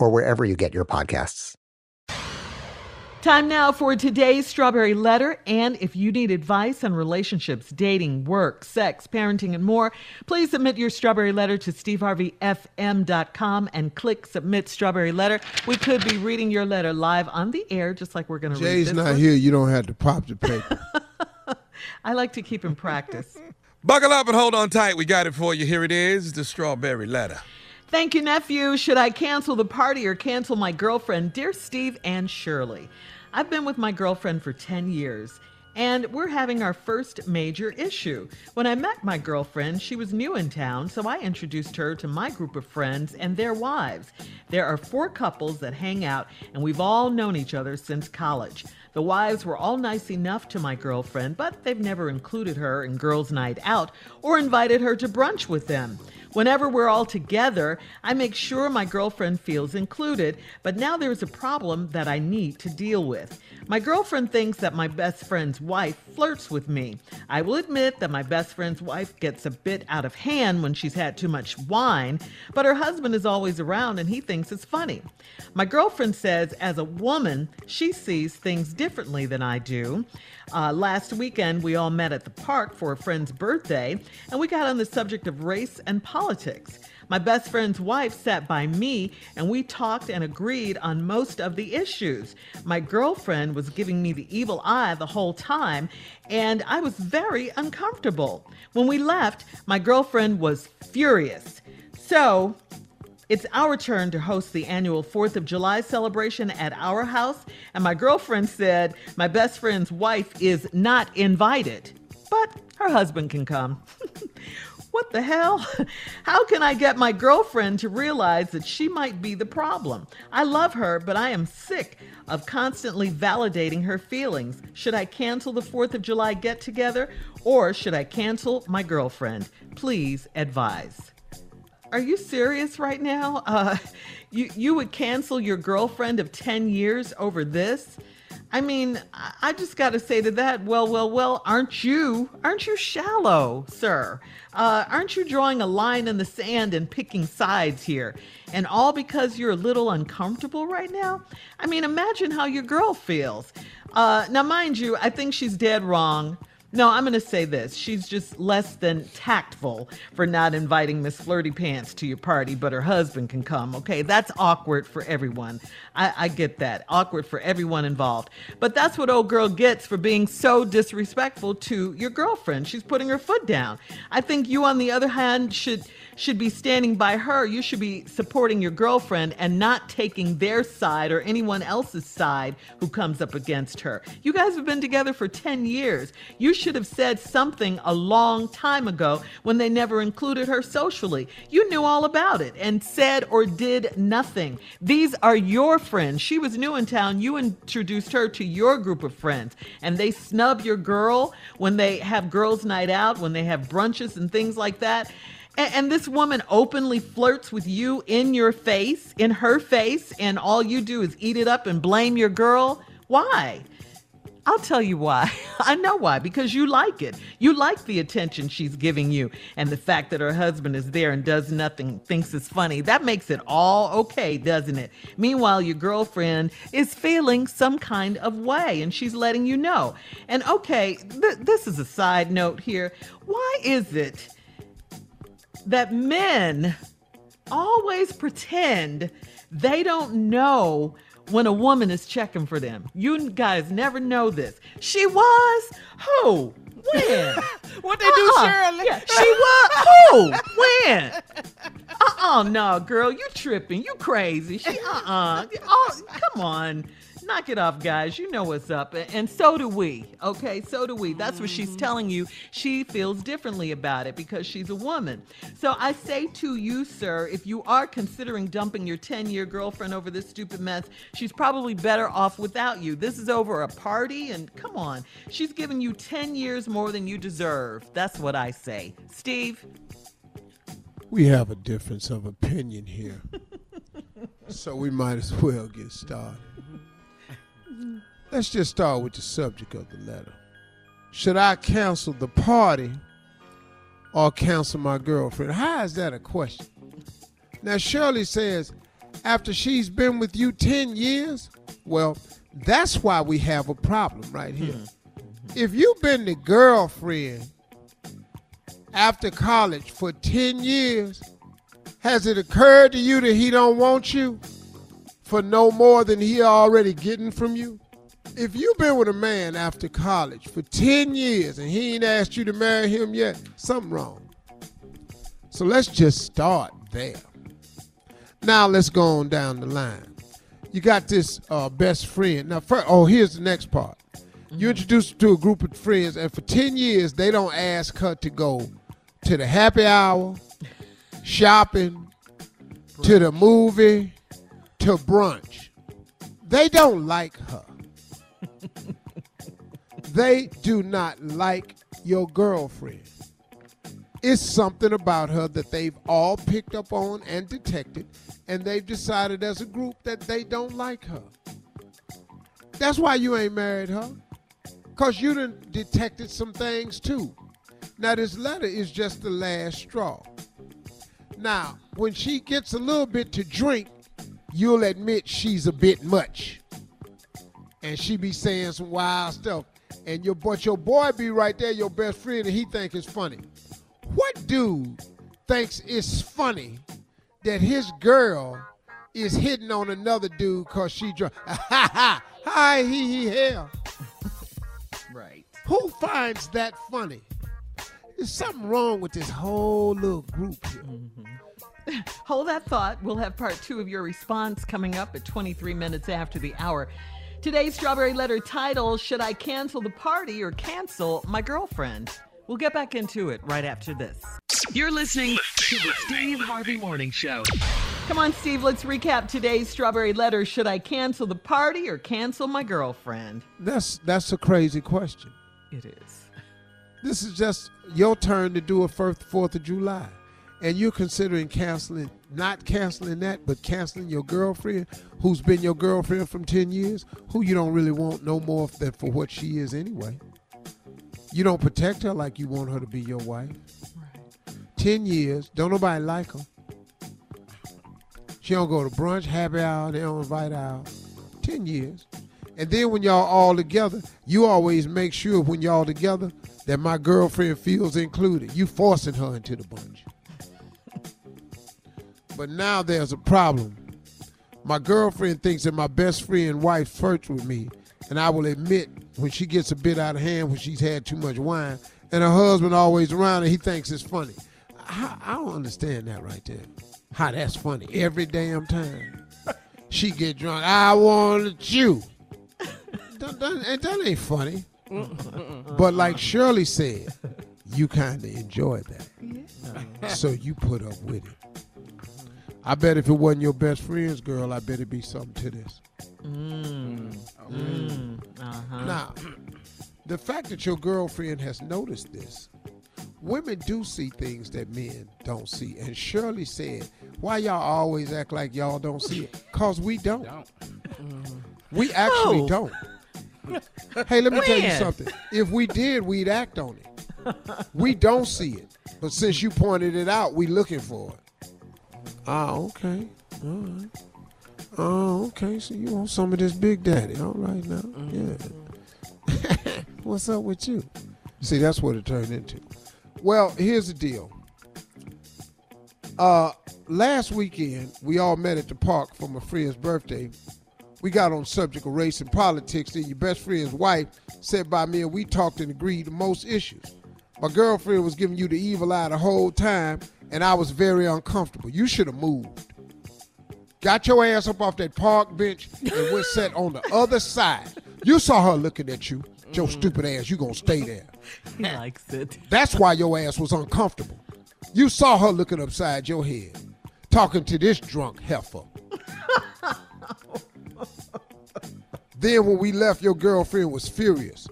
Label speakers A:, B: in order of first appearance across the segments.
A: or wherever you get your podcasts.
B: Time now for today's Strawberry Letter. And if you need advice on relationships, dating, work, sex, parenting, and more, please submit your Strawberry Letter to steveharveyfm.com and click Submit Strawberry Letter. We could be reading your letter live on the air, just like we're going to read
C: Jay's
B: this
C: not
B: one.
C: here. You don't have to pop the paper.
B: I like to keep in practice.
D: Buckle up and hold on tight. We got it for you. Here it is the Strawberry Letter.
B: Thank you, nephew. Should I cancel the party or cancel my girlfriend? Dear Steve and Shirley, I've been with my girlfriend for 10 years. And we're having our first major issue. When I met my girlfriend, she was new in town, so I introduced her to my group of friends and their wives. There are four couples that hang out, and we've all known each other since college. The wives were all nice enough to my girlfriend, but they've never included her in girls' night out or invited her to brunch with them. Whenever we're all together, I make sure my girlfriend feels included, but now there's a problem that I need to deal with. My girlfriend thinks that my best friend's wife flirts with me. I will admit that my best friend's wife gets a bit out of hand when she's had too much wine, but her husband is always around and he thinks it's funny. My girlfriend says, as a woman, she sees things differently than I do. Uh, last weekend, we all met at the park for a friend's birthday, and we got on the subject of race and politics. My best friend's wife sat by me, and we talked and agreed on most of the issues. My girlfriend was giving me the evil eye the whole time, and I was very uncomfortable. When we left, my girlfriend was furious. So, it's our turn to host the annual 4th of July celebration at our house, and my girlfriend said my best friend's wife is not invited, but her husband can come. what the hell? How can I get my girlfriend to realize that she might be the problem? I love her, but I am sick of constantly validating her feelings. Should I cancel the 4th of July get together or should I cancel my girlfriend? Please advise. Are you serious right now? Uh, you you would cancel your girlfriend of ten years over this? I mean, I just got to say to that, well, well, well, aren't you, aren't you shallow, sir? Uh, aren't you drawing a line in the sand and picking sides here? And all because you're a little uncomfortable right now? I mean, imagine how your girl feels. Uh, now, mind you, I think she's dead wrong. No, I'm going to say this. She's just less than tactful for not inviting Miss Flirty Pants to your party, but her husband can come. Okay, that's awkward for everyone. I, I get that. Awkward for everyone involved. But that's what old girl gets for being so disrespectful to your girlfriend. She's putting her foot down. I think you, on the other hand, should should be standing by her. You should be supporting your girlfriend and not taking their side or anyone else's side who comes up against her. You guys have been together for 10 years. You should have said something a long time ago when they never included her socially. You knew all about it and said or did nothing. These are your friends. She was new in town. You introduced her to your group of friends and they snub your girl when they have girls' night out, when they have brunches and things like that. And, this woman openly flirts with you in your face, in her face, and all you do is eat it up and blame your girl. Why? I'll tell you why. I know why, because you like it. You like the attention she's giving you, and the fact that her husband is there and does nothing, thinks it's funny. That makes it all okay, doesn't it? Meanwhile, your girlfriend is feeling some kind of way, and she's letting you know. And okay, th- this is a side note here. Why is it that men always pretend they don't know when a woman is checking for them. You guys never know this. She was who? When?
E: What they do,
B: Uh-uh.
E: Shirley?
B: Yeah, she was who? When? Uh-uh, no, girl, you tripping. You crazy. She uh-uh. Oh, come on. Knock it off, guys. You know what's up. And so do we. Okay, so do we. That's what she's telling you. She feels differently about it because she's a woman. So I say to you, sir, if you are considering dumping your 10-year girlfriend over this stupid mess, she's probably better off without you. This is over a party and come on. She's given you 10 years more than you deserve. That's what I say. Steve?
C: We have a difference of opinion here. so we might as well get started. Let's just start with the subject of the letter. Should I cancel the party or cancel my girlfriend? How is that a question? Now, Shirley says, after she's been with you 10 years, well, that's why we have a problem right here. Hmm. Hmm. If you've been the girlfriend after college for 10 years, has it occurred to you that he don't want you for no more than he already getting from you? If you've been with a man after college for 10 years and he ain't asked you to marry him yet, something wrong. So let's just start there. Now let's go on down the line. You got this uh, best friend. Now, first, oh, here's the next part. You introduce her to a group of friends, and for 10 years, they don't ask her to go to the happy hour, shopping, to the movie, to brunch. They don't like her. they do not like your girlfriend. It's something about her that they've all picked up on and detected, and they've decided as a group that they don't like her. That's why you ain't married her. Because you done detected some things too. Now, this letter is just the last straw. Now, when she gets a little bit to drink, you'll admit she's a bit much. And she be saying some wild stuff. And your but your boy be right there, your best friend, and he think it's funny. What dude thinks it's funny that his girl is hitting on another dude cause she drunk? Ha ha! Hi he he hell.
B: Right.
C: Who finds that funny? There's something wrong with this whole little group here. Mm-hmm.
B: Hold that thought. We'll have part two of your response coming up at 23 minutes after the hour. Today's Strawberry Letter title Should I Cancel the Party or Cancel My Girlfriend? We'll get back into it right after this.
F: You're listening to the Steve Harvey Morning Show.
B: Come on, Steve, let's recap today's Strawberry Letter. Should I cancel the party or cancel my girlfriend?
C: That's that's a crazy question.
B: It is.
C: This is just your turn to do a first Fourth of July. And you're considering canceling, not canceling that, but canceling your girlfriend who's been your girlfriend from 10 years, who you don't really want no more than for what she is anyway. You don't protect her like you want her to be your wife. 10 years, don't nobody like her. She don't go to brunch, happy hour, they don't invite her out. 10 years. And then when y'all all together, you always make sure when y'all together that my girlfriend feels included. You forcing her into the bunch. But now there's a problem. My girlfriend thinks that my best friend wife flirts with me, and I will admit when she gets a bit out of hand when she's had too much wine, and her husband always around and he thinks it's funny. I, I don't understand that right there. How that's funny every damn time. She get drunk. I want to chew. that, that, that ain't funny. but like Shirley said, you kind of enjoy that. So you put up with it. I bet if it wasn't your best friend's girl, I bet it'd be something to this.
B: Mm. Uh-huh.
C: Now, the fact that your girlfriend has noticed this, women do see things that men don't see. And Shirley said, Why y'all always act like y'all don't see it? Because we don't. We actually
B: Oh.
C: don't. Hey, let me tell you something. If we did, we'd act on it. We don't see it. But since you pointed it out, we looking for it. Oh, okay. All right. Oh, okay. So you want some of this Big Daddy. All right now. Mm-hmm. Yeah. What's up with you? See, that's what it turned into. Well, here's the deal. Uh, last weekend, we all met at the park for my friend's birthday. We got on subject of race and politics. Then your best friend's wife sat by me and we talked and agreed to most issues. My girlfriend was giving you the evil eye the whole time, and I was very uncomfortable. You should have moved. Got your ass up off that park bench and went sat on the other side. You saw her looking at you. Your mm-hmm. stupid ass, you gonna stay there.
B: He likes it.
C: That's why your ass was uncomfortable. You saw her looking upside your head, talking to this drunk heifer. then when we left, your girlfriend was furious.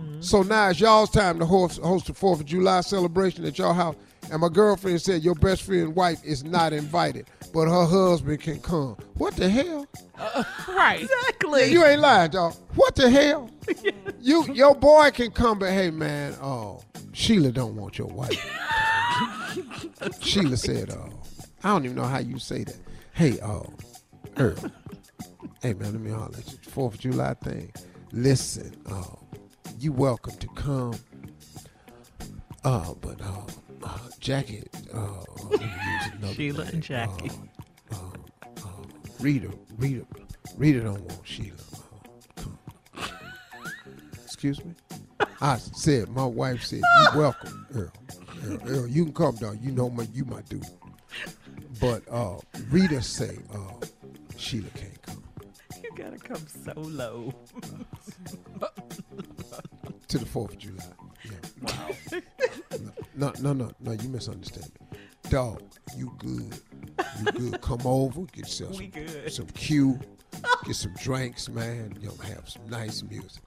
C: Mm-hmm. So now it's y'all's time to host, host the 4th of July celebration at your house. And my girlfriend said your best friend's wife is not invited, but her husband can come. What the hell?
G: Right.
B: Exactly.
C: You ain't lying, dog. What the hell? you your boy can come, but hey man, oh Sheila don't want your wife. Sheila said, oh, I don't even know how you say that. Hey, oh, Earl. Hey man, let me holler at you. Fourth of July thing. Listen, oh, you welcome to come. Uh, but uh, uh Jackie, uh, let me use another
B: Sheila
C: name.
B: and Jackie.
C: Uh, uh, uh, Rita, Rita, Rita don't want Sheila. Uh. Excuse me. I said my wife said you welcome, Earl. Earl, Earl, you can come, dog. You know my, you my dude. But uh, Rita say uh, Sheila can't come
B: You gotta come so low.
C: to the Fourth of July. Yeah. Wow. No, no, no, no. You misunderstand me, dog. You good? You good? Come over, get yourself some,
B: good.
C: some Q, get some drinks, man. You'll have some nice music.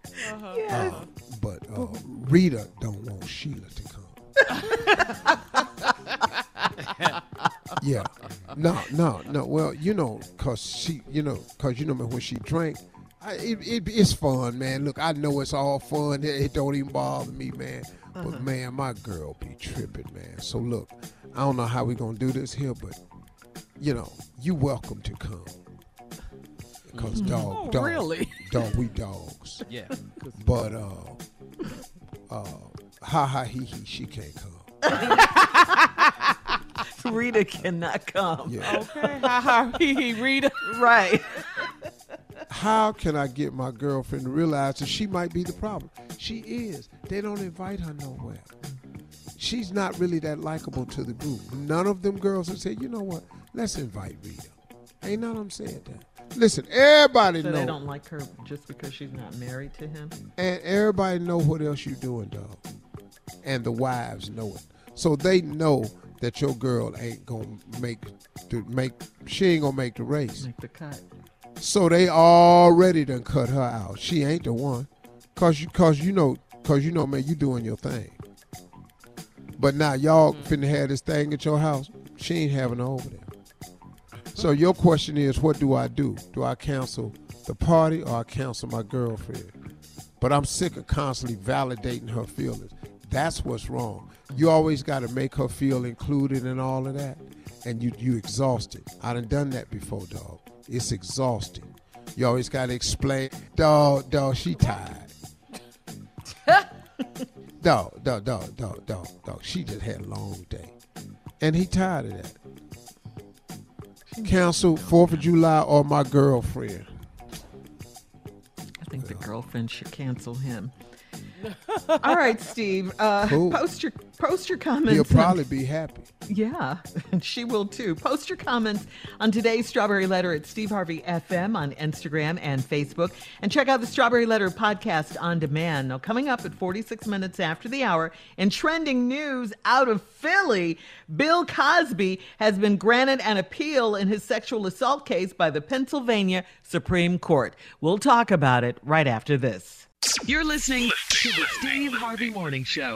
B: Yes.
C: Uh, but uh, Rita don't want Sheila to come. yeah. No, no, no. Well, you know, cause she, you know, cause you know when she drank, I, it, it, it's fun, man. Look, I know it's all fun. It, it don't even bother me, man. But man, my girl be tripping, man. So look, I don't know how we gonna do this here, but you know, you welcome to come. Cause dog,
B: Oh,
C: dog,
B: really?
C: dog, we dogs.
E: Yeah.
C: But uh, uh, ha ha he he, she can't come.
B: Rita cannot come.
C: Yeah.
G: Okay. Ha ha. Hee hee. Rita.
B: Right.
C: How can I get my girlfriend to realize that she might be the problem? She is. They don't invite her nowhere. She's not really that likable to the group. None of them girls have said, you know what? Let's invite Rita. Ain't none of them said that. Listen, everybody
B: So
C: know,
B: they don't like her just because she's not married to him.
C: and everybody know what else you doing, dog. And the wives know it, so they know that your girl ain't gonna make the make. She ain't gonna make the race.
B: Make the cut.
C: So they already done cut her out. She ain't the one. Cause you cause you know cause you know man, you doing your thing. But now y'all mm. finna have this thing at your house. She ain't having her over there. So your question is, what do I do? Do I cancel the party or I cancel my girlfriend? But I'm sick of constantly validating her feelings. That's what's wrong. You always got to make her feel included in all of that, and you you exhausted. I done done that before, dog. It's exhausting. You always got to explain, dog, dog. She tired. Dog, dog, dog, dog, dog, dog. She just had a long day, and he tired of that. Cancel Fourth of July or my girlfriend.
B: I think the girlfriend should cancel him. All right, Steve. Uh,
C: Cool.
B: Post your post your comments.
C: He'll
B: on-
C: probably be happy.
B: Yeah, and she will too. Post your comments on today's Strawberry Letter at Steve Harvey FM on Instagram and Facebook. And check out the Strawberry Letter podcast on demand. Now, coming up at 46 minutes after the hour, in trending news out of Philly, Bill Cosby has been granted an appeal in his sexual assault case by the Pennsylvania Supreme Court. We'll talk about it right after this.
F: You're listening to the Steve Harvey Morning Show.